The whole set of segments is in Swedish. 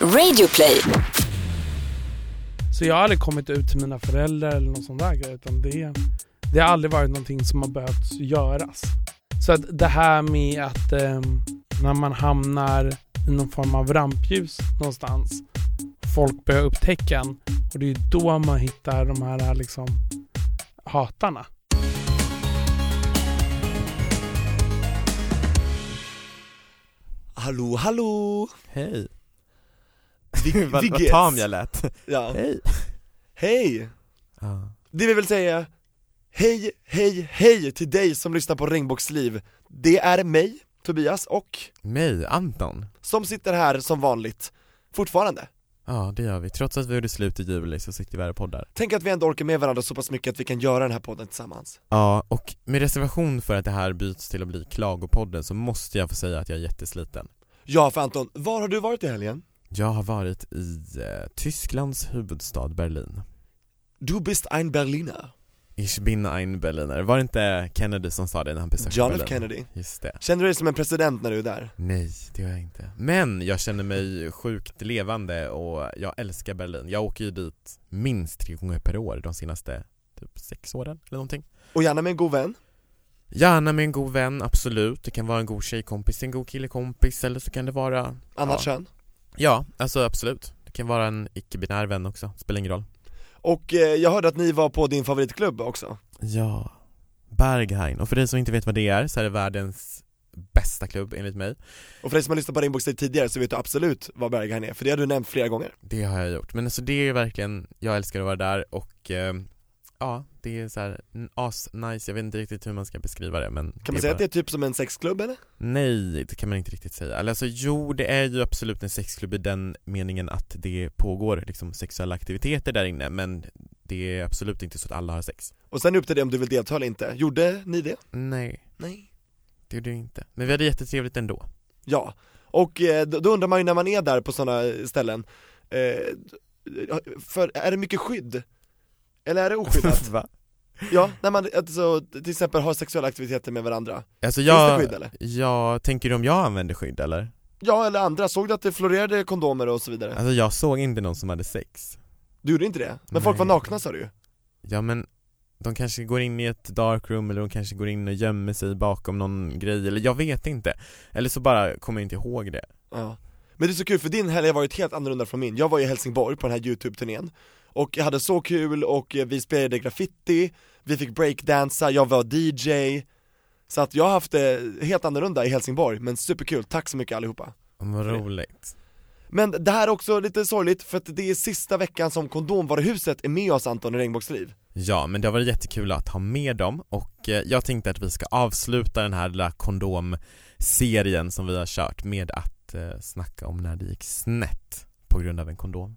Radioplay. Så jag har aldrig kommit ut till mina föräldrar eller någon sån där grej, utan det, det har aldrig varit någonting som har behövt göras. Så att det här med att eh, när man hamnar i någon form av rampljus någonstans, folk börjar upptäcka en och det är då man hittar de här liksom hatarna. Hallå hallå! Hej. Vi, vad, vi tam jag lät. Ja. Hej. Hej! Ja. Det vill väl säga Hej, hej, hej till dig som lyssnar på Regnbågsliv Det är mig, Tobias, och Mig, Anton. som sitter här som vanligt, fortfarande Ja, det gör vi. Trots att vi gjorde slut i juli så sitter vi här och poddar. Tänk att vi ändå orkar med varandra så pass mycket att vi kan göra den här podden tillsammans Ja, och med reservation för att det här byts till att bli Klagopodden så måste jag få säga att jag är jättesliten. Ja för Anton, var har du varit i helgen? Jag har varit i eh, Tysklands huvudstad Berlin. Du bist ein Berliner Ich bin ein Berliner. Var det inte Kennedy som sa det när han besökte John Berlin? F Kennedy Just det. Känner du dig som en president när du är där? Nej, det gör jag inte. Men jag känner mig sjukt levande och jag älskar Berlin. Jag åker ju dit minst tre gånger per år de senaste typ sex åren eller någonting. Och gärna med en god vän? Gärna med en god vän, absolut. Det kan vara en god tjejkompis, en god killekompis eller så kan det vara Annat ja. kön? Ja, alltså absolut. Det kan vara en icke-binär vän också, spelar ingen roll. Och eh, jag hörde att ni var på din favoritklubb också Ja, Berghain. Och för dig som inte vet vad det är så är det världens bästa klubb enligt mig. Och för dig som har lyssnat på Regnbågsliv tidigare så vet du absolut vad Berghain är, för det har du nämnt flera gånger Det har jag gjort. Men alltså det är verkligen, jag älskar att vara där och eh, ja, det är så här as-nice, jag vet inte riktigt hur man ska beskriva det men Kan man säga att det är typ som en sexklubb eller? Nej, det kan man inte riktigt säga. Eller alltså jo, det är ju absolut en sexklubb i den meningen att det pågår liksom sexuella aktiviteter där inne men det är absolut inte så att alla har sex. Och sen upp till det om du vill delta eller inte, gjorde ni det? Nej, Nej det gjorde jag inte. Men vi hade jättetrevligt ändå. Ja, och eh, då då undrar man ju när man är där på sådana ställen eh, För, är det mycket skydd? Eller är det oskyddat? Va? ja, när man alltså, till exempel har sexuella aktiviteter med varandra Alltså Finns jag, det skydd eller? jag, tänker du om jag använder skydd eller? Ja, eller andra, såg du att det florerade kondomer och så vidare? Alltså jag såg inte någon som hade sex. Du gjorde inte det? Men folk var Nej. nakna sa du ju Ja men de kanske går in i ett darkroom eller de kanske går in och gömmer sig bakom någon grej eller jag vet inte. Eller så bara kommer jag inte ihåg det. Ja Men det är så kul för din helg har varit helt annorlunda från min, jag var i Helsingborg på den här youtube-turnén Och jag hade så kul och vi spelade graffiti, vi fick breakdansa, jag var DJ Så att jag har haft det helt annorlunda i Helsingborg, men superkul, tack så mycket allihopa. Vad roligt. Men det här är också lite sorgligt för att det är sista veckan som kondomvaruhuset är med oss Anton i Regnbågsliv. Ja, men det har varit jättekul att ha med dem och eh, jag tänkte att vi ska avsluta den här lilla kondomserien som vi har kört med att eh, snacka om när det gick snett på grund av en kondom.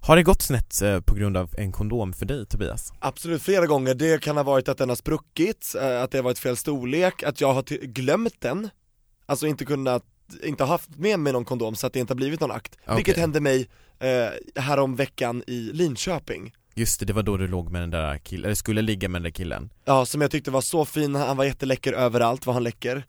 Har det gått snett eh, på grund av en kondom för dig Tobias? Absolut flera gånger, det kan ha varit att den har spruckit, eh, att det har varit fel storlek, att jag har glömt den Alltså inte kunnat, inte haft med mig någon kondom så att det inte har blivit någon akt Okej. Vilket hände mig eh, härom veckan i Linköping Just det, det var då du låg med den där killen, eller skulle ligga med den där killen. Ja, som jag tyckte var så fin, han var jätteläcker överallt var han läcker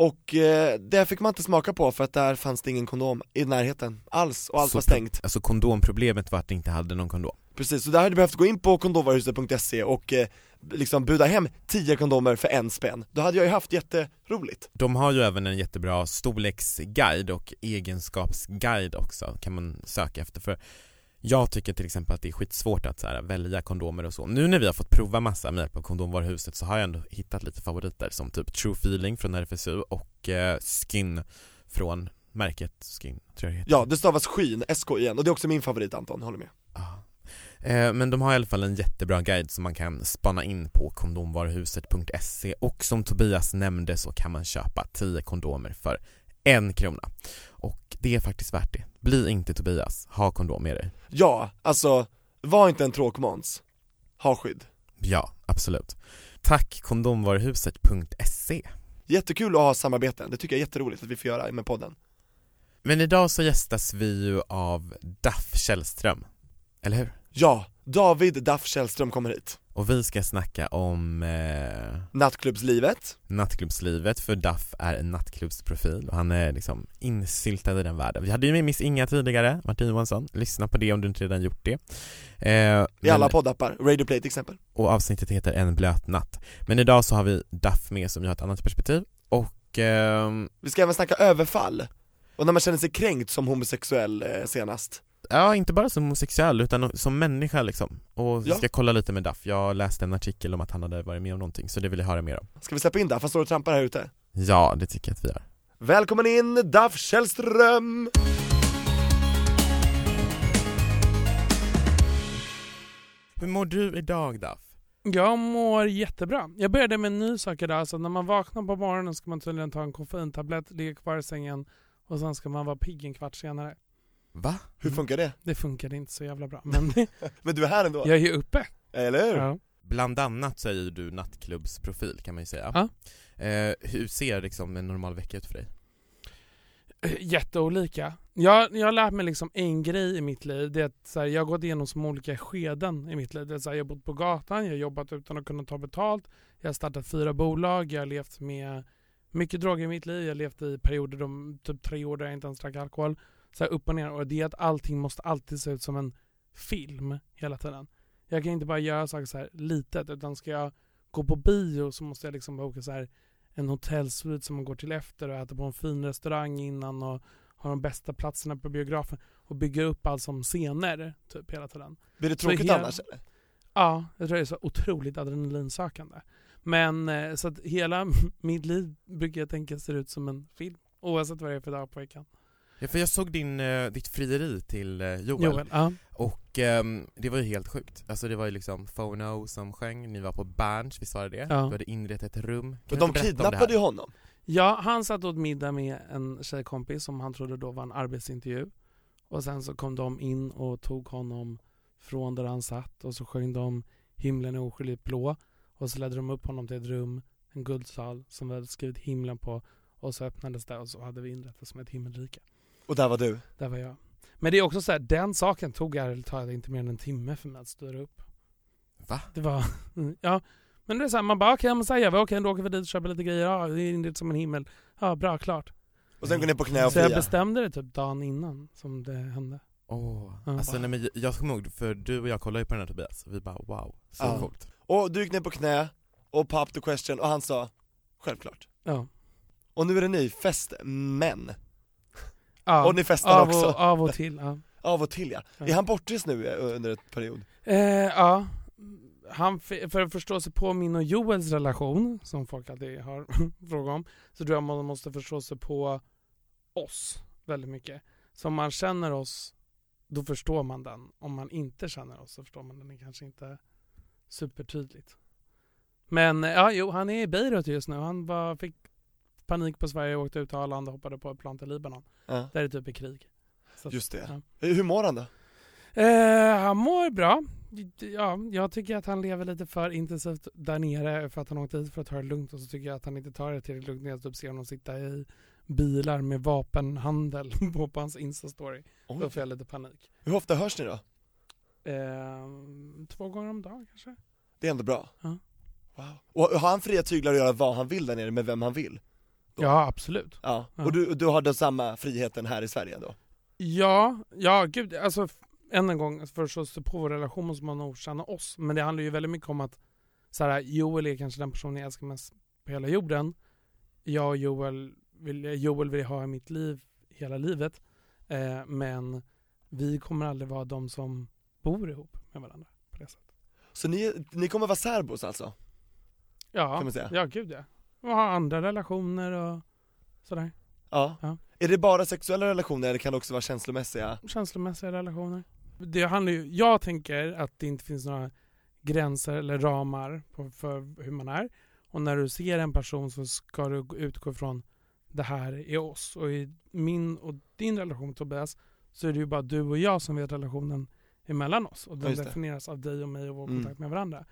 Och eh, det fick man inte smaka på för att där fanns det ingen kondom i närheten alls och allt Så var stängt. Alltså kondomproblemet var att ni inte hade någon kondom. Precis, så där hade du behövt gå in på kondomvaruhuset.se och eh, liksom buda hem 10 kondomer för en spänn. Då hade jag ju haft jätteroligt. De har ju även en jättebra storleksguide och egenskapsguide också kan man söka efter. För jag tycker till exempel att det är skitsvårt att så här, välja kondomer och så. Nu när vi har fått prova massa med hjälp av kondomvaruhuset så har jag ändå hittat lite favoriter som typ True Feeling från RFSU och eh, Skin från märket Skin, tror jag det heter. Ja, det stavas skyn, S-K-I-N, och det är också min favorit Anton, håller med Ja. Eh, Men de har i alla fall en jättebra guide som man kan spana in på kondomvaruhuset.se och som Tobias nämnde så kan man köpa 10 kondomer för en krona. Och det är faktiskt värt det. Bli inte Tobias, ha kondom med dig. Ja, alltså, var inte en tråkmåns Ha skydd. Ja, absolut. Tack kondomvaruhuset.se Jättekul att ha samarbeten, det tycker jag är jätteroligt att vi får göra med podden. Men idag så gästas vi ju av Daff Källström, eller hur? Ja, David Duff Källström kommer hit. Och vi ska snacka om eh, Nattklubbslivet, nattklubbslivet, för Duff är en nattklubbsprofil och han är liksom insyltad i den världen. Vi hade ju med Miss Inga tidigare, Martin Johansson, lyssna på det om du inte redan gjort det. Eh, i men- alla poddappar, Radio Play till exempel. och avsnittet heter En blöt natt. Men idag så har vi Duff med som har ett annat perspektiv och ehm, Vi ska även snacka överfall, och när man känner sig kränkt som homosexuell eh, senast. Ja, inte bara som homosexuell utan som människa liksom. Och vi Ja. ska kolla lite med Duff. Jag läste en artikel om att han hade varit med om någonting, så det vill jag höra mer om. Ska vi släppa in Duff? Han står och trampar här ute. Ja, det tycker jag att vi gör. Välkommen in Duff Källström! Hur mår du idag Duff? Jag mår jättebra. Jag började med en ny sak idag, så när man vaknar på morgonen ska man tydligen ta en koffeintablett, ligga kvar i sängen och sen ska man vara pigg en kvart senare. Va? Hur funkar det? Det funkade inte så jävla bra, men Men du är här ändå, jag är ju uppe. eller hur? Ja. Bland annat så är ju du nattklubbsprofil kan man ju säga. Ja. Eh, hur ser liksom en normal vecka ut för dig? Eh, Jätteolika. Jag, jag har lärt mig liksom en grej i mitt liv. Det är att så här, jag har gått igenom som olika skeden i mitt liv. Det är så här, jag har bott på gatan, jag har jobbat utan att kunna ta betalt. Jag har startat fyra bolag, jag har levt med mycket droger i mitt liv. Jag har levt i perioder, de, typ tre år där jag inte ens drack alkohol. Så upp och ner. Och det är att allting måste alltid se ut som en film hela tiden. Jag kan inte bara göra saker så här litet, utan ska jag gå på bio så måste jag liksom boka så här en hotellsvit som man går till efter och äter på en fin restaurang innan och har de bästa platserna på biografen och bygger upp allt som scener typ hela tiden. Blir det tråkigt hela- annars eller? Ja, jag tror det är så otroligt adrenalinsökande. Men eh, så att hela mitt liv brukar jag tänka ser ut som en film. Oavsett vad det är för dag på veckan. Ja, för jag såg din, eh, ditt frieri till eh, Joel, Joel, ja. och ehm, det var ju helt sjukt. Alltså det var ju liksom Phono som sjöng, ni var på Berns, visst var det det? Ja. Du hade inrett ett rum. Kan Men du de berätta om det här? kidnappade ju honom. Ja, han satt åt middag med en tjejkompis som han trodde då var en arbetsintervju. Och sen så kom de in och tog honom från där han satt och så sjöng de Himlen är oskyldigt blå. Och så ledde de upp honom till ett rum, en guldsal som vi hade skrivit himlen på. Och så öppnades det och så hade vi inrättat som ett himmelrike. Och där var du. Där var jag. Men det är också så här, den saken tog ärligt talat inte mer än en timme för mig att styra upp. Va? Det var, ja. Men det är så här, man bara okej, men säger vi okej, då åker vi dit och köper lite grejer. Ja, det är inrett som en himmel. Ja, bra, klart. Och sen går ner på knä och Så jag fria. bestämde det typ dagen innan som det hände. Åh, Ja. alltså nej men jag- kommer ihåg, för du och jag kollade ju på den här Tobias, vi bara wow, så Ja. coolt. Och du gick ner på knä, och pop the question, och han sa Självklart. Ja. Och nu är det ni fästmän. Ja. Och ni festar av också. Och, av och till, ja. Av och till ja. Ja. Är han bortrest nu eh, under ett period? Eh, ja. Han, för att förstå sig på min och Joels relation, som folk alltid har frågat om, så tror jag man måste förstå sig på oss väldigt mycket. Så om man känner oss, då förstår man den. Om man inte känner oss så förstår man den kanske inte supertydligt. Men eh, ja, jo, han är i Beirut just nu. Han var, fick panik på Sverige åkte ut till Arlanda och hoppade på ett plan till Libanon. Ja. Där är det typ i krig. Så Just det. Ja. Hur mår han då? Eh, han mår bra. Ja, jag tycker att han lever lite för intensivt där nere för att han åkte hit för att ta det lugnt och så tycker jag att han inte tar det tillräckligt lugnt när jag typ ser honom sitta i bilar med vapenhandel på, på hans instastory. Då Oj. får jag lite panik. Hur ofta hörs ni då? Eh, två gånger om dagen kanske? Det är ändå bra? Ja. Wow. Och har han fria tyglar att göra vad han vill där nere med vem han vill? Då. Ja, absolut. Ja, Ja. och du, du har den samma friheten här i Sverige då? Ja, ja gud, alltså än en gång, för att stå på vår relation måste man nog känna oss. Men det handlar ju väldigt mycket om att så här, Joel är kanske den personen jag älskar mest på hela jorden. Jag och Joel vill, Joel vill jag ha i mitt liv hela livet. Eh, men vi kommer aldrig vara de som bor ihop med varandra på det sättet. Så ni, ni kommer vara särbos alltså? Ja, Kan man säga. ja gud ja. Och ha andra relationer och sådär. Ja. Ja. Är det bara sexuella relationer eller kan det också vara känslomässiga? känslomässiga relationer. Det handlar ju, jag tänker att det inte finns några gränser eller ramar på, för hur man är. Och när du ser en person så ska du utgå från det här är oss. Och i min och din relation Tobias så är det ju bara du och jag som vet relationen emellan oss. Och den definieras av dig och mig och vår Mm. kontakt med varandra.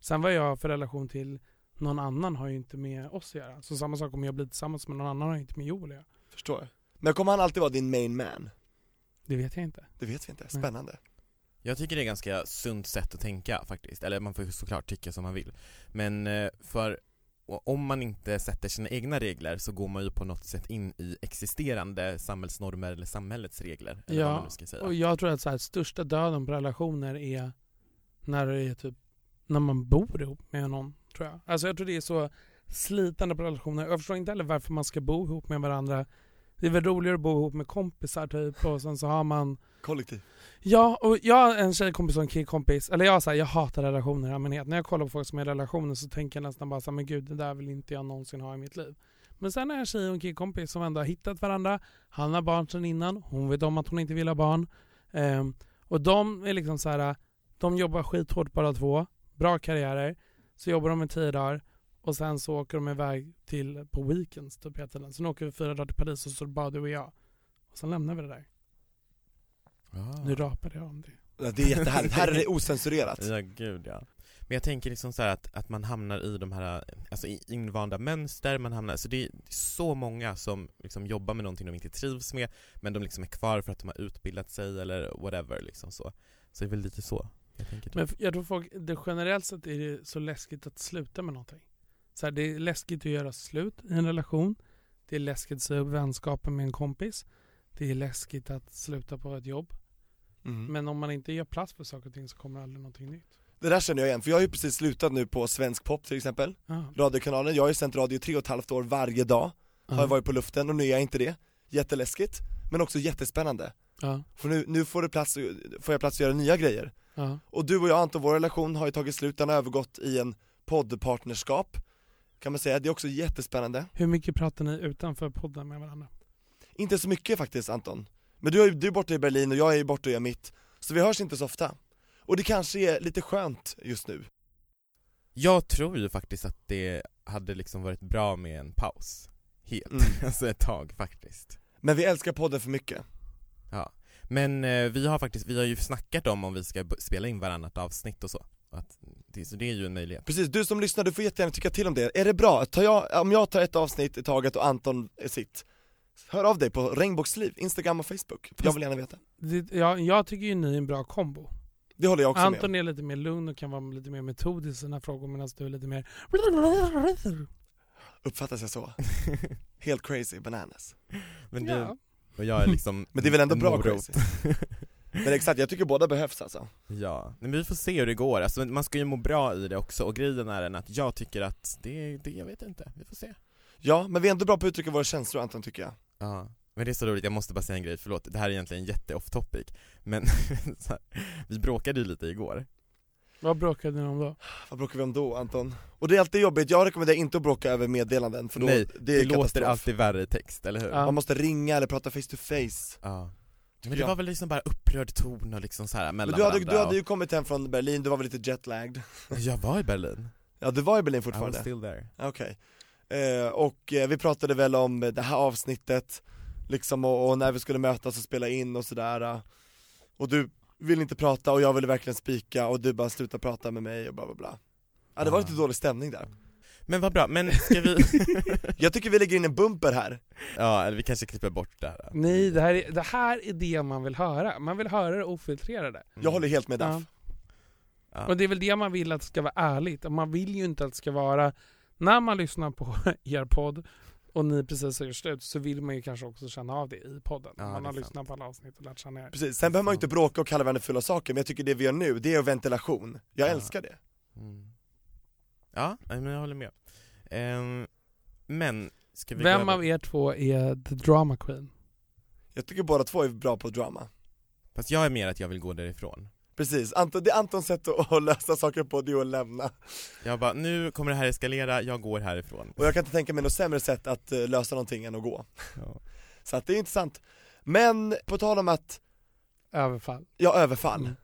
Sen vad jag har för relation till någon annan har ju inte med oss att göra. Så samma sak om jag blir tillsammans med någon annan har ju inte med Joel att göra. Förstår. Men kommer han alltid vara din main man? Det vet jag inte. Det vet vi inte, spännande. Jag tycker det är ganska sunt sätt att tänka faktiskt, eller man får ju såklart tycka som man vill Men eh, för om man inte sätter sina egna regler så går man ju på något sätt in i existerande samhällsnormer eller samhällets regler eller vad man Ja, nu ska säga och jag tror att så här, största döden på relationer är när det är typ när man bor ihop med någon, tror jag. Alltså jag tror det är så slitande på relationer. Jag förstår inte heller varför man ska bo ihop med varandra. Det är väl roligare att bo ihop med kompisar typ och sen så har man Kollektiv. Ja, och jag har en tjejkompis och en killkompis, eller jag, så här, jag hatar relationer i allmänhet. När jag kollar på folk som är i relationer så tänker jag nästan bara så här, men gud det där vill inte jag någonsin ha i mitt liv. Men sen är jag en tjej och en killkompis som ändå har hittat varandra, han har barn sedan innan, hon vet om att hon inte vill ha barn. Ehm, och de är liksom så här, de jobbar skithårt båda två, bra karriärer, så jobbar de i tio dagar och sen så åker de iväg till, på weekends typ hela tiden. Sen åker vi fyra dagar till Paris och så bara du och jag. Och sen lämnar vi det där. ah. Nu rapade jag om det. Ja, Det är jättehärligt, här är det osensurerat. Ja gud ja Men jag tänker liksom så här att, att man hamnar i de här, alltså i invanda mönster, man hamnar, så det är så många som liksom jobbar med någonting de inte trivs med Men de liksom är kvar för att de har utbildat sig eller whatever liksom så Så det är väl lite så Men jag tror folk, det generellt sett är det så läskigt att sluta med någonting. Så här, det är läskigt att göra slut i en relation. Det är läskigt att säga upp vänskapen med en kompis. Det är läskigt att sluta på ett jobb. Mm. Men om man inte gör plats för saker och ting så kommer aldrig någonting nytt. Det där känner jag igen, för jag har ju precis slutat nu på Svensk Pop till exempel, Ja. radiokanalen, jag har ju sänt radio i tre och ett halvt år varje dag, har jag varit på luften och nu är jag inte det. Jätteläskigt, men också jättespännande. Ja. För nu, nu får, det plats, får jag plats att göra nya grejer. Ja. Och du och jag Anton, vår relation har ju tagit slut, den har övergått i en poddpartnerskap Kan man säga, det är också jättespännande. Hur mycket pratar ni utanför podden med varandra? Inte så mycket faktiskt Anton. Men du är, du är borta i Berlin och jag är borta och gör mitt. Så vi hörs inte så ofta. Och det kanske är lite skönt just nu. Jag tror ju faktiskt att det hade liksom varit bra med en paus. Helt, Mm. alltså ett tag faktiskt. Men vi älskar podden för mycket Ja, men eh, vi har faktiskt, vi har ju snackat om om vi ska spela in varannat avsnitt och så att, det, Så det är ju en möjlighet Precis, du som lyssnar, du får jättegärna tycka till om det. Är det bra? Tar jag, om jag tar ett avsnitt i taget och Anton är sitt, hör av dig på Regnbågsliv, Instagram och Facebook. Jag vill gärna veta. Det, ja, jag tycker ju ni är en bra kombo. Det håller jag också med Anton är lite mer lugn och kan vara lite mer metodisk i sina frågor medan du är lite mer... Uppfattas jag så? Helt crazy bananas. Men du, Ja. Och jag är liksom Men det är väl ändå bra crazy? Men exakt, jag tycker båda behövs alltså. Ja, men vi får se hur det går, alltså, man ska ju må bra i det också och grejen är den att jag tycker att det, det, jag vet inte, vi får se. Ja, men vi är ändå bra på att uttrycka våra känslor Anton tycker jag. Ja, men det är så roligt, jag måste bara säga en grej, förlåt, det här är egentligen jätte off topic Men här, vi bråkade ju lite igår Vad bråkade ni om då? Vad bråkar vi om då Anton? Och det är alltid jobbigt, jag rekommenderar inte att bråka över meddelanden för då, Nej, det det, är låter katastrof. alltid värre i text, eller hur? Ja. Man måste ringa eller prata face to face. Ja. Men det var väl liksom bara upprörd ton och liksom så här mellan Men du hade, du hade och... ju kommit hem från Berlin, du var väl lite jetlagged? Jag var i Berlin, Ja du var i Berlin I was fortfarande? still there Okej. Eh, och eh, vi pratade väl om det här avsnittet, liksom och, och när vi skulle mötas och spela in och sådär. eh. Och du ville inte prata och jag ville verkligen spika och du bara sluta prata med mig och bla bla bla. Ja det var Ah. lite dålig stämning där. Men vad bra, men ska vi... Jag tycker vi lägger in en bumper här. ja, eller vi kanske klipper bort det här Nej, det här, är, det här är det man vill höra. Man vill höra det ofiltrerade. Jag håller helt med Ja. Daff. ja. Och det är väl det man vill att det ska vara ärligt. Och Man vill ju inte att det ska vara, när man lyssnar på er podd och ni precis har gjort slut så vill man ju kanske också känna av det i podden. Ja, man har lyssnat sant. på alla avsnitt och lärt känna er. Precis, sen behöver man ju inte bråka och kalla varandra fulla saker, men jag tycker det vi gör nu, det är ventilation. Jag Ja. älskar det. Mm. Ja, nej, men jag håller med Ehm, Men, ska vi Vem av er två är the drama queen? Jag tycker båda två är bra på drama. Fast jag är mer att jag vill gå därifrån Precis, Anton, det är Antons sätt att, att lösa saker på, det är att lämna. Jag bara, nu kommer det här eskalera, jag går härifrån Och jag kan inte tänka mig något sämre sätt att eh, lösa någonting än att gå. ja. Så att det är intressant. Men på tal om att, Överfall. ja överfall. Mm.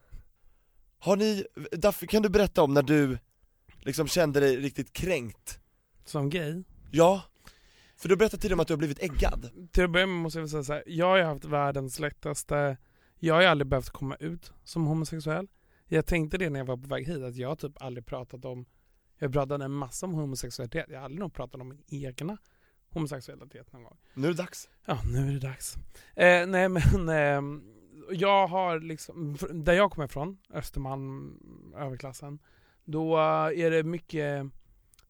Har ni, Daffy kan du berätta om när du liksom kände dig riktigt kränkt? Som gay? Ja, för du berättade tidigare om att du har blivit äggad. Till att börja med måste jag väl säga så här. jag har haft världens lättaste, jag har ju aldrig behövt komma ut som homosexuell. Jag tänkte det när jag var på väg hit, att jag har typ aldrig pratat om, jag pratade en massa om homosexualitet, jag har aldrig nog pratat om min egna homosexualitet någon gång. Nu är det dags. Ja, nu är det dags. Eh, nej men, eh, jag har liksom, där jag kommer ifrån, Östermalm, överklassen, då är det mycket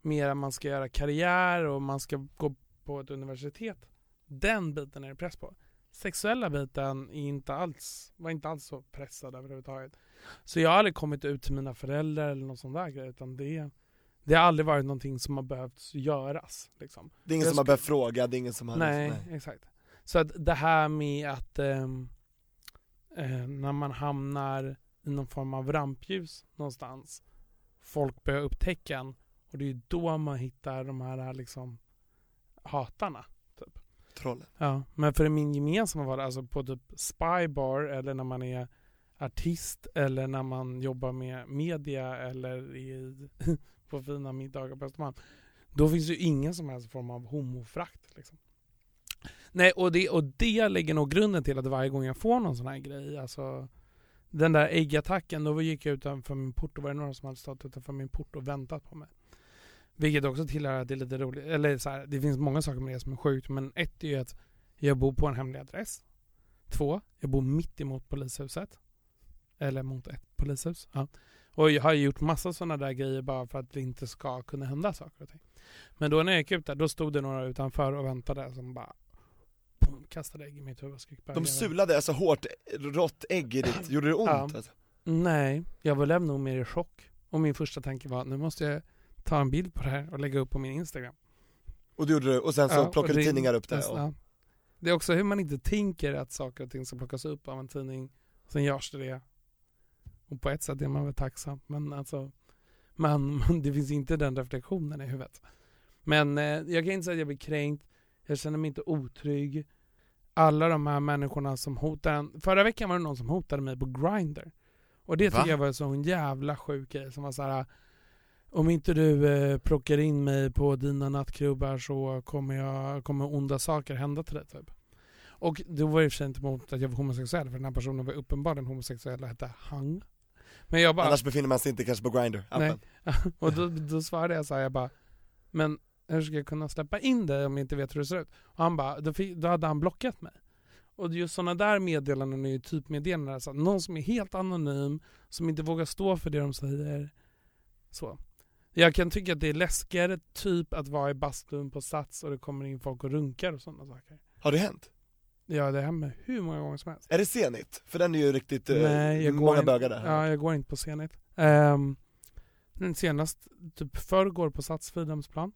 mer att man ska göra karriär och man ska gå på ett universitet. Den biten är det press på. Sexuella biten inte alls, var inte alls så pressad överhuvudtaget. Så jag har aldrig kommit ut till mina föräldrar eller någon sån där grej, utan det, det har aldrig varit någonting som har behövt göras. Liksom. Det är ingen Jag som har behövt fråga, det är ingen som har Nej, nej. exakt. Så att det här med att ehm, eh, när man hamnar i någon form av rampljus någonstans, folk börjar upptäcka en och det är då man hittar de här liksom hatarna. Trollen. Ja, men för min gemensamma vardag, alltså på typ Spybar eller när man är artist eller när man jobbar med media eller i, på fina middagar på Östermalm. Då finns ju ingen som helst form av homofrakt. Liksom. Nej, och det, och det lägger nog grunden till att varje gång jag får någon sån här grej, alltså den där äggattacken, då gick jag utanför min port och var det några som hade stått utanför min port och väntat på mig. Vilket också tillhör att det är lite roligt, eller så här, det finns många saker med det som är sjukt, men ett är ju att jag bor på en hemlig adress. Två, jag bor mitt emot polishuset. Eller mot ett polishus. Ja. Och jag har gjort massa sådana där grejer bara för att det inte ska kunna hända saker och ting. Men då när jag gick ut där, då stod det några utanför och väntade som bara boom, kastade ägg i mitt huvud och De sulade alltså hårt rått ägg i ditt, gjorde det ont? Ja. Alltså? Nej, jag var nog mer i chock. Och min första tanke var, nu måste jag ta en bild på det här och lägga upp på min Instagram. Och du gjorde det, och sen så Ja, plockade det- tidningar upp det Nästan, och, ja. Det är också hur man inte tänker att saker och ting ska plockas upp av en tidning. Sen görs det det. Och på ett sätt är man väl tacksam. Men alltså, man, det finns inte den reflektionen i huvudet. Men eh, jag kan inte säga att jag blir kränkt. Jag känner mig inte otrygg. Alla de här människorna som hotar en. Förra veckan var det någon som hotade mig på Grindr. Och det Va? tycker jag var så en jävla sjuk grej som var så här. Om inte du eh, plockar in mig på dina nattklubbar så kommer, jag, kommer onda saker hända till dig typ. Och då var det i och för sig inte emot att jag var homosexuell för den här personen var uppenbarligen homosexuell och hette Hang. Men jag bara, annars befinner man sig inte kanske på Grindr appen. och då, då svarade jag så här, jag bara, men hur ska jag kunna släppa in dig om jag inte vet hur det ser ut? Och han bara, då, fick, då hade han blockat mig. Och just sådana där meddelanden är ju typmeddelanden, alltså någon som är helt anonym, som inte vågar stå för det de säger. Så. Jag kan tycka att det är läskigare typ att vara i bastun på Sats och det kommer in folk och runkar och sådana saker. Har det hänt? Ja, det händer hur många gånger som helst. Är det Zenit? För den är ju riktigt, eh, Nej, jag många bögar där Ja, jag går inte på Zenit. Um, den senast, typ förrgår på Sats Fridhemsplan.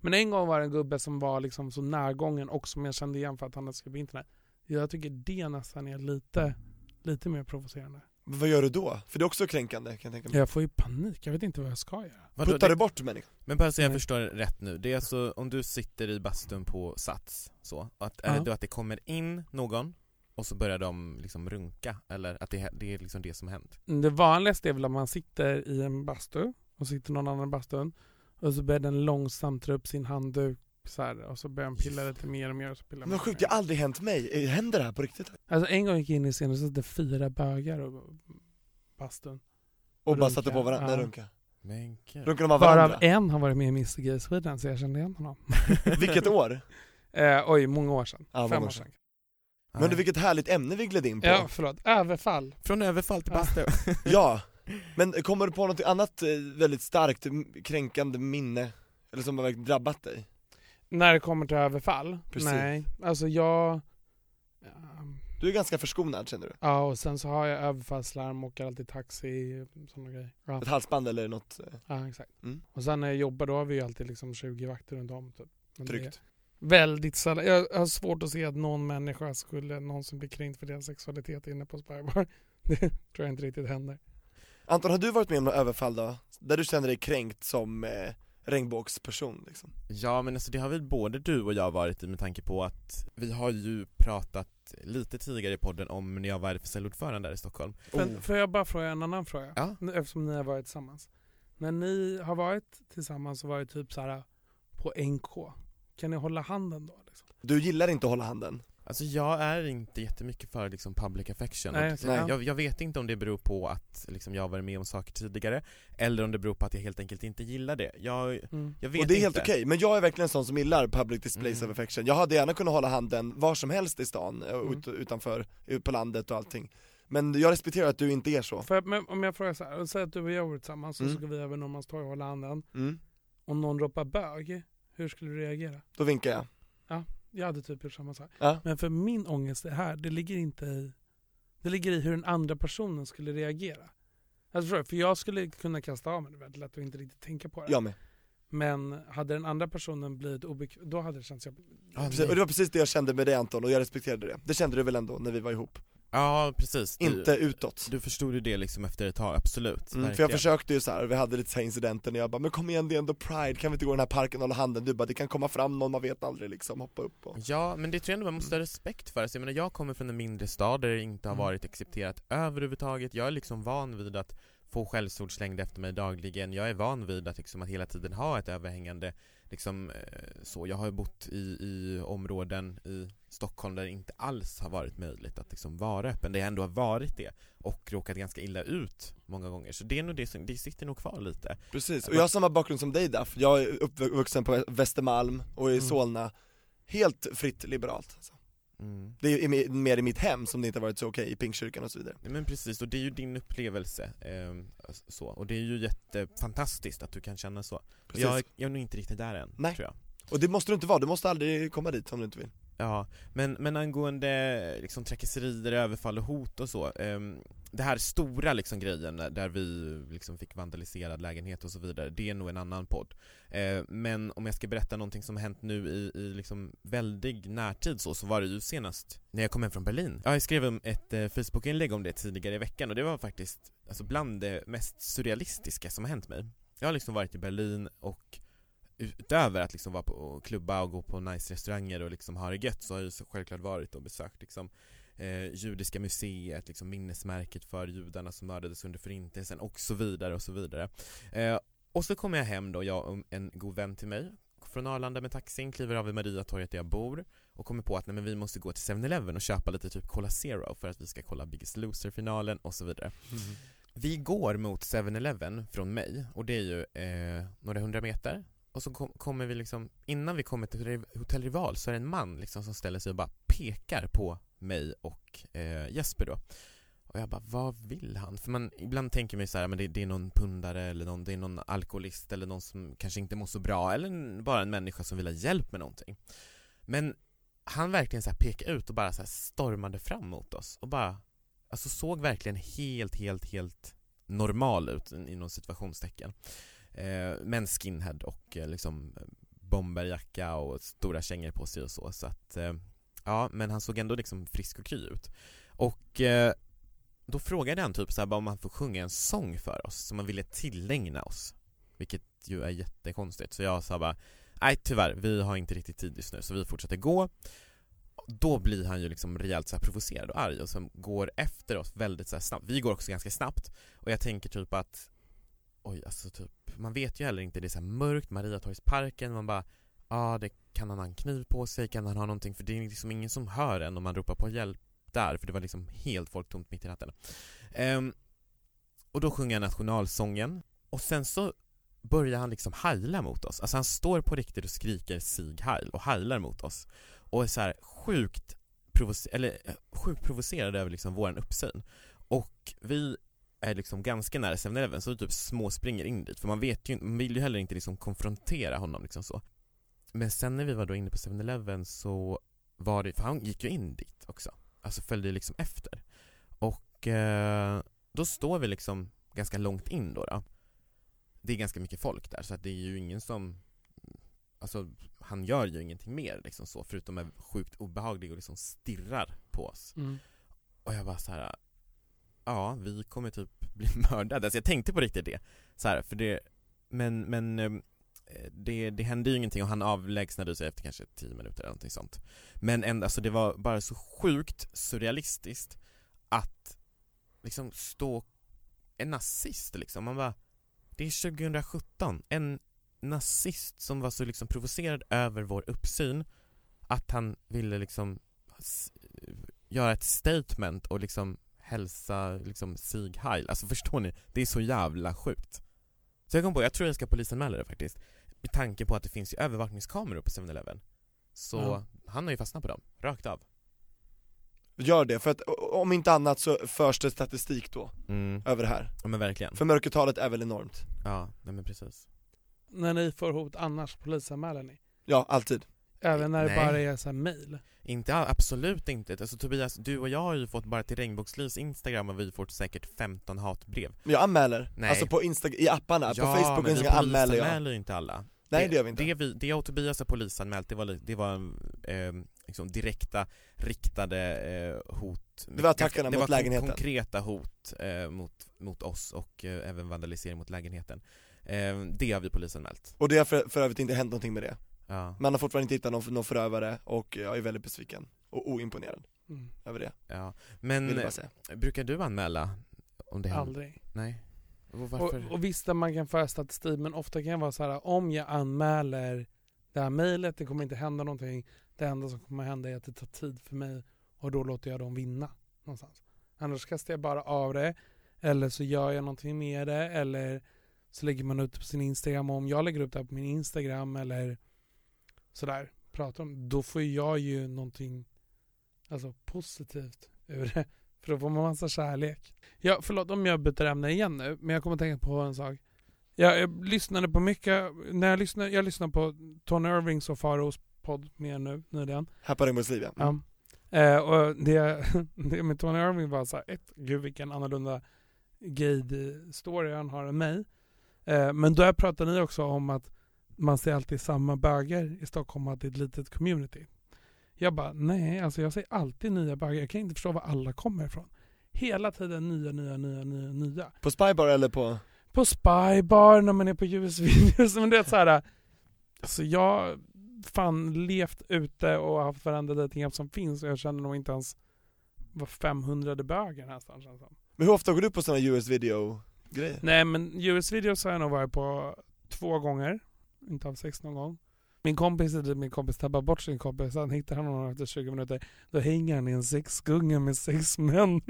Men en gång var det en gubbe som var liksom så närgången och som jag kände igen för att han hade skrivit på internet. Jag tycker det nästan är lite, lite mer provocerande. Men Vad gör du då? För det är också kränkande kan jag tänka mig Jag får ju panik, jag vet inte vad jag ska göra. Vadå, Puttar det- du bort människor? Men bara så jag Nej. förstår rätt nu, det är alltså om du sitter i bastun på Sats, så, att, är det då att det kommer in någon och så börjar de liksom runka, eller att det, det är liksom det som hänt? Det vanligaste är väl att man sitter i en bastu och sitter någon annan i bastun och så börjar den långsamt dra upp sin handduk så här, och så börjar den pilla lite mer och mer och så pillar Men sjukt, det har aldrig hänt mig, Eh, händer det här på riktigt? Alltså en gång gick jag in i scenen och så satt det fyra bögar och bastun. Och bara Runka, satte på varandra, ja. nej runka Men gud. Runkar de av Varav varandra? en har varit med i Mr Gay Sweden så jag kände igen honom. Vilket år? Eh, oj, många år sedan. Ja, Fem år år sedan. sedan. Men du vilket härligt ämne vi gled in på Ja, förlåt. Överfall. Från överfall till bastu. Ja, men kommer du på något annat eh, väldigt starkt kränkande minne? Eller som har verkligen drabbat dig? När det kommer till överfall? Precis. Nej, alltså jag... ehm, Du är ganska förskonad känner du? Ja, och sen så har jag överfallslarm, åker alltid taxi, sådana grejer. Ja, Ett halsband eller något eh, ja exakt. Mm. Och sen när jag jobbar då har vi ju alltid liksom 20 vakter runt om. Typ. Men tryggt? Väldigt sällan. Jag har svårt att se att någon människa skulle någonsin bli kränkt för deras sexualitet inne på Spybar. Det tror jag inte riktigt händer. Anton, har du varit med om något överfall då? Där du känner dig kränkt som eh, regnbågsperson liksom? Ja men alltså det har väl både du och jag varit i med tanke på att vi har ju pratat lite tidigare i podden om när jag var RFSL-ordförande där i Stockholm. Men Oh. får jag bara fråga en annan fråga? Ja. Eftersom ni har varit tillsammans. När ni har varit tillsammans och varit typ så här på NK, kan ni hålla handen då? Liksom? Du gillar inte att hålla handen? Alltså jag är inte jättemycket för liksom public affection Nej, och, nej. Jag, jag vet inte om det beror på att liksom, jag har varit med om saker tidigare Eller om det beror på att jag helt enkelt inte gillar det Jag, Mm. jag vet Och det är helt inte okej, men jag är verkligen en sån som gillar public displays Mm. of affection Jag hade gärna kunnat hålla handen var som helst i stan, eh, Mm. ut, utanför, ut på landet och allting Men jag respekterar att du inte är så För, men om jag frågar så här, säg att du och jag vore tillsammans och Mm. så ska vi över Norrmalmstorg och hålla handen. mm. Om någon ropar bög, hur skulle du reagera? Då vinkar jag Jag hade typ gjort samma sak. Ja, Men för min ångest är här, det ligger inte i Det ligger i hur den andra personen skulle reagera. Alltså? För jag skulle kunna kasta av mig det väldigt lätt och inte riktigt tänka på det. jag med Men hade den andra personen blivit obekväm, då hade det känts jobbigt. Ja, Precis, Och det var precis det jag kände med dig Anton, och jag respekterade det Det kände du väl ändå när vi var ihop? Ja precis, du, Inte utåt du förstod ju det liksom efter ett tag, absolut Mm, för jag försökte ju så här, vi hade lite så här incidenter när jag bara 'Men kom igen det är ändå pride, kan vi inte gå i den här parken och hålla handen?' Du bara 'Det kan komma fram någon, man vet aldrig liksom, hoppa upp' och... Ja, men det tror jag ändå man måste ha respekt för. Alltså, jag menar, jag kommer från en mindre stad där det inte har Mm. varit accepterat överhuvudtaget. Jag är liksom van vid att få skällsord slängda efter mig dagligen. Jag är van vid att, liksom, att hela tiden ha ett överhängande liksom, eh, så. Jag har ju bott i, i områden i Stockholm där det inte alls har varit möjligt att liksom, vara öppen. Det ändå har varit det och råkat ganska illa ut många gånger. Så det är nog det som, det sitter nog kvar lite. Precis, och jag har samma bakgrund som dig Daff, jag är uppvuxen på Västermalm och i Mm. Solna Helt fritt liberalt alltså. Mm. Det är mer i mitt hem som det inte har varit så okej i Pingstkyrkan och så vidare Men precis, och det är ju din upplevelse ehm, så, och det är ju jättefantastiskt att du kan känna så. Precis. Jag, jag är nog inte riktigt där än, Nej. tror jag. Och det måste du inte vara, du måste aldrig komma dit om du inte vill Ja, men, men angående liksom trakasserier, överfall och hot och så eh, Det här stora liksom grejen där- vi liksom fick vandaliserad lägenhet och så vidare, det är nog en annan podd. Eh, Men om jag ska berätta någonting som har hänt nu i, i liksom väldig närtid så, så var det ju senast när jag kom hem från Berlin. Ja, jag skrev ett eh, Facebookinlägg om det tidigare i veckan och det var faktiskt alltså bland det mest surrealistiska som har hänt mig. Jag har liksom varit i Berlin och utöver att liksom vara på och klubba och gå på nice restauranger och liksom ha det gött så har jag självklart varit och besökt liksom eh, Judiska museet, liksom minnesmärket för judarna som mördades under förintelsen och så vidare och så vidare. Eh, Och så kommer jag hem då, jag och en god vän till mig från Arlanda med taxin, kliver av vid Mariatorget där jag bor och kommer på att nej, men vi måste gå till 7-Eleven och köpa lite typ Cola Zero för att vi ska kolla Biggest Loser-finalen och så vidare. Vi går mot 7-Eleven från mig och det är ju eh, några hundra meter och så kom, kommer vi liksom, innan vi kommer till Hotell Rival så är det en man liksom som ställer sig och bara pekar på mig och eh, Jesper då. Och jag bara, vad vill han? För man, ibland tänker man ju så här, men det, det är någon pundare eller någon, det är någon alkoholist eller någon som kanske inte mår så bra eller en, bara en människa som vill ha hjälp med någonting. Men han verkligen så här pekade ut och bara så här stormade fram mot oss och bara Alltså såg verkligen helt, helt, helt normal ut inom situationstecken. eh, Eh, men skinhead och eh, liksom bomberjacka och stora kängor på sig och så så att eh, Ja men han såg ändå liksom frisk och kry ut. Och eh, då frågade han typ så här, bara om han får sjunga en sång för oss som han ville tillägna oss. Vilket ju är jättekonstigt. Så jag sa bara Nej tyvärr, vi har inte riktigt tid just nu så vi fortsätter gå. Då blir han ju liksom rejält så här provocerad och arg och som går efter oss väldigt så här snabbt. Vi går också ganska snabbt och jag tänker typ att Oj alltså typ, man vet ju heller inte, det är så här mörkt, Mariatorgsparken, man bara Ja ah, det kan han ha en kniv på sig, kan han ha någonting för det är liksom ingen som hör en om man ropar på hjälp där för det var liksom helt folktomt mitt i natten. Um, Och då sjunger han nationalsången och sen så börjar han liksom heila mot oss, alltså han står på riktigt och skriker Sig Heil och heilar mot oss. Och är så här sjukt, provocer- eller, eh, sjukt provocerad över liksom våran uppsyn. Och vi är liksom ganska nära 7-Eleven så vi typ småspringer in dit för man vet ju man vill ju heller inte liksom konfrontera honom liksom så Men sen när vi var då inne på 7-Eleven så var det, för han gick ju in dit också Alltså följde liksom efter Och eh, då står vi liksom ganska långt in då, då Det är ganska mycket folk där så att det är ju ingen som Alltså han gör ju ingenting mer liksom så förutom är sjukt obehaglig och liksom stirrar på oss Mm. och jag bara så här. Ja, vi kommer typ bli mördade. Alltså jag tänkte på riktigt det. Så här, för det, men, men eh, det, det hände ju ingenting och han avlägsnade sig efter kanske 10 minuter eller någonting sånt. Men ändå, alltså det var bara så sjukt surrealistiskt att liksom stå en nazist liksom. Man bara, det är 2017. En nazist som var så liksom provocerad över vår uppsyn att han ville liksom göra ett statement och liksom hälsa liksom Sieg Heil. Alltså förstår ni? Det är så jävla sjukt. Så jag kom på, jag tror jag ska polisanmäla det faktiskt. Med tanke på att det finns ju övervakningskameror på 7-Eleven. Så Ja. han har ju fastnat på dem, rakt av. Gör det, för att om inte annat så förs det statistik då, Mm. över det här. Ja men verkligen. För mörkertalet är väl enormt? Ja, nej men precis. När ni får hot annars polisanmäler ni? Ja, alltid. Även när det Nej. bara är så här mail? Inte, all- absolut inte. Alltså Tobias, du och jag har ju fått bara till Regnbågslivs Instagram och vi fått säkert 15 hatbrev. Men jag anmäler, Nej. alltså på Instagram, i apparna, på ja, Facebook och men vi Instagram anmäler jag polisanmäler ju inte alla. Nej det gör vi inte Det, vi, det jag och Tobias har polisanmält, det var, det var eh, liksom direkta, riktade eh, hot Det var attackerna det mot var kon- lägenheten. konkreta hot eh, mot, mot oss och eh, även vandalisering mot lägenheten eh, Det har vi polisanmält Och det har för, för övrigt inte hänt någonting med det Ja, Man har fortfarande inte hittat någon, någon förövare och jag är väldigt besviken och oimponerad Mm. över det, ja. Men brukar du anmäla? Om det händer? Aldrig. Nej? Och Och, varför? och visst att man kan föra statistik men ofta kan det vara så här om jag anmäler det här mejlet, det kommer inte hända någonting. Det enda som kommer hända är att det tar tid för mig och då låter jag dem vinna någonstans. Annars kastar jag bara av det eller så gör jag någonting med det eller så lägger man ut på sin Instagram. Och om jag lägger upp det här på min Instagram eller sådär, pratar om då får jag ju någonting alltså positivt ur det. För då får man massa kärlek. Ja, förlåt om jag byter ämne igen nu, men jag kommer att tänka på en sak. Jag, jag lyssnade på mycket, när jag lyssnade, jag lyssnade på Tony Irvings och Faros podd mer nu nyligen. Här på Regnbågsliv ja. Ja. Eh, och det, det med Tony Irving var så här, ett, gud vilken annorlunda gay-story han har än mig. Eh, men då pratade ni också om att man ser alltid samma böger i Stockholm och att det är ett litet community. Jag bara, nej, alltså jag ser alltid nya bögar. Jag kan inte förstå var alla kommer ifrån. Hela tiden nya, nya, nya, nya, nya. På Spybar eller på, På Spybar, när man är på US-videos. Men det är så här, alltså jag fan levt ute och haft varenda datingapp som finns och jag känner nog inte ens var 500 bögar någonstans. känns det men hur ofta går du på sådana US video grejer? Nej men US-videos har jag nog varit på två gånger. Inte haft sex någon gång. Min kompis, min kompis tappade bort sin kompis, han hittar honom efter 20 minuter. Då hänger han i en sexgunga med sex män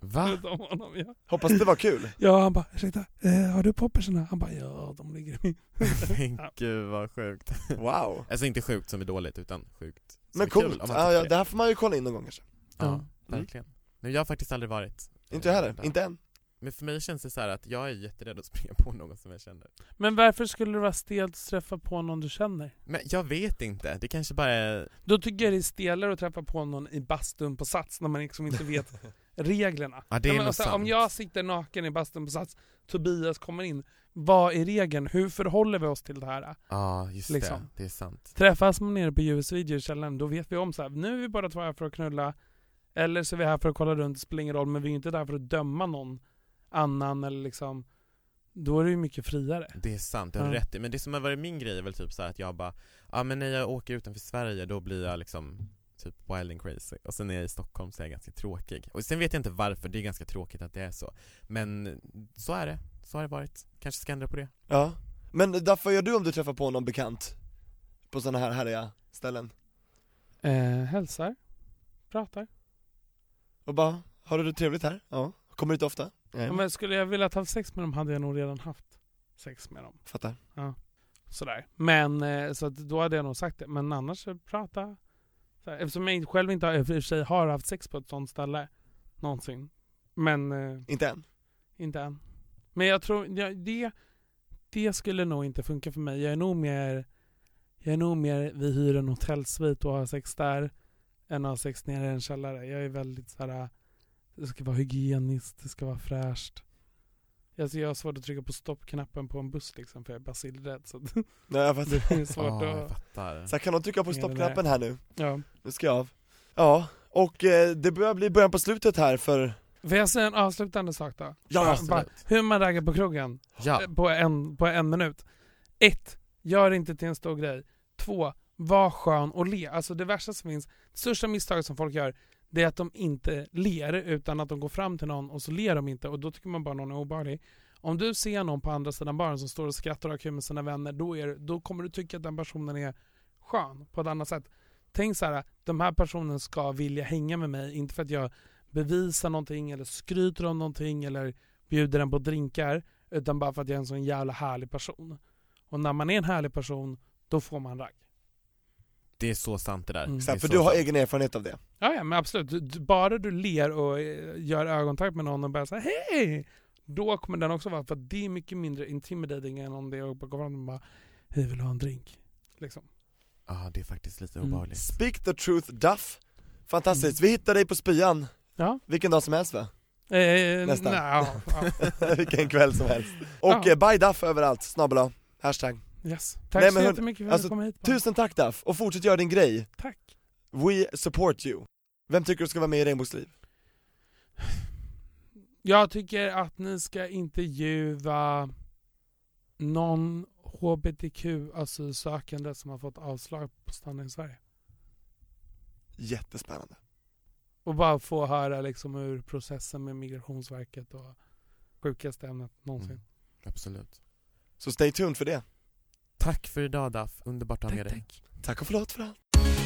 Va? runt om honom. Ja, Hoppas det var kul? ja han bara, ursäkta, eh, har du poppersarna? Han bara, ja de ligger i min. Men gud vad sjukt Wow! Alltså inte sjukt som är dåligt utan sjukt som Men är kul, coolt, om man ja, det. här får man ju kolla in någon gång kanske Ja, Ja. verkligen Nej, jag har faktiskt aldrig varit Inte jag heller, där. inte än Men för mig känns det så här att jag är jätterädd att springa på någon som jag känner Men varför skulle det vara stelt att träffa på någon du känner? Men jag vet inte, det kanske bara är Då tycker jag det är stelare att träffa på någon i bastun på Sats när man liksom inte vet reglerna. Ja det är men alltså, sant om jag sitter naken i bastun på Sats, Tobias kommer in, vad är regeln? Hur förhåller vi oss till det här? Ja just liksom. det, det är sant Träffas man nere på US-video i källaren, då vet vi om så här, nu är vi bara två här för att knulla, eller så är vi här för att kolla runt, det spelar ingen roll, men vi är inte där för att döma någon annan eller liksom, då är det ju mycket friare. Det är sant, du har Ja. rätt i. Men det som har varit min grej är väl typ så här att jag bara Ja men när jag åker utanför Sverige då blir jag liksom typ wild and crazy och sen när jag är i Stockholm så är jag ganska tråkig Och sen vet jag inte varför, det är ganska tråkigt att det är så Men så är det, så har det varit Kanske ska ändra på det Ja, men därför gör du om du träffar på någon bekant? På sådana här härliga ställen? Eh, hälsar, pratar. Och bara, har du det trevligt här? Ja, kommer du inte ofta? Nej, Ja, men skulle jag velat ha sex med dem hade jag nog redan haft sex med dem. fattar Sådär. Men, eh, så då hade jag nog sagt det. Men annars, prata. Så här, Eftersom jag själv inte har, för sig har haft sex på ett sånt ställe. Någonsin. Men eh, Inte än? inte än. Men jag tror, ja, det, det skulle nog inte funka för mig. Jag är nog mer, jag är nog mer, vi hyr en hotellsvit och har sex där. Än att ha sex nere i en källare. Jag är väldigt såhär, det ska vara hygieniskt, det ska vara fräscht. Alltså jag har svårt att trycka på stoppknappen på en buss liksom för jag är basilrädd. Så Nej jag fattar det är svårt Ja, jag att... fattar Så här, kan de trycka på stoppknappen här nu? Ja. Nu ska jag av Ja, och eh, det börjar bli början på slutet här för Får jag säga en avslutande sak då? Ja, Bara- absolut. bara, hur man raggar på krogen Ja, eh, på, en, på en minut. Ett, Gör det inte till en stor grej. Två, Var skön och le. Alltså det värsta som finns, det största misstaget som folk gör, det är att de inte ler utan att de går fram till någon och så ler de inte och då tycker man bara någon är obehaglig. Om du ser någon på andra sidan baren som står och skrattar och har kul med sina vänner, då, är, då kommer du tycka att den personen är skön på ett annat sätt. tänk så här, de här personerna ska vilja hänga med mig, inte för att jag bevisar någonting eller skryter om någonting eller bjuder den på drinkar, utan bara för att jag är en sån jävla härlig person. Och när man är en härlig person, då får man ragg. Det är så sant det där. Mm. Det är Exakt, för så du har sant. egen erfarenhet av det. Ja, ja men absolut. Du- du- Bara du ler och eh, gör ögonkontakt med någon och börjar säga hej! Då kommer den också vara, för det är mycket mindre intimidating än om det är att gå fram och bara hej vill du ha en drink? Liksom. Ja, det är faktiskt lite Mm. obehagligt. Speak the truth Duff, fantastiskt. Vi hittar dig på spyan, Ja. vilken dag som helst va? Eh, Nästan. vilken kväll som helst. Och Ja. eh, buy Duff överallt, snabel hashtag. Yes. Tack Nej, så men jättemycket för att alltså, du kom hit. barn. Tusen tack Duff, och fortsätt göra din grej. Tack. We support you. Vem tycker du ska vara med i Regnbågsliv? Jag tycker att ni ska intervjua någon HBTQ asylsökande som har fått avslag på stanna i Sverige. Jättespännande. Och bara få höra liksom hur processen med Migrationsverket och sjukaste ämnet någonsin. Mm. Absolut. Så stay tuned för det. Tack för idag Daff, underbart att ha med dig. Tack och förlåt för allt.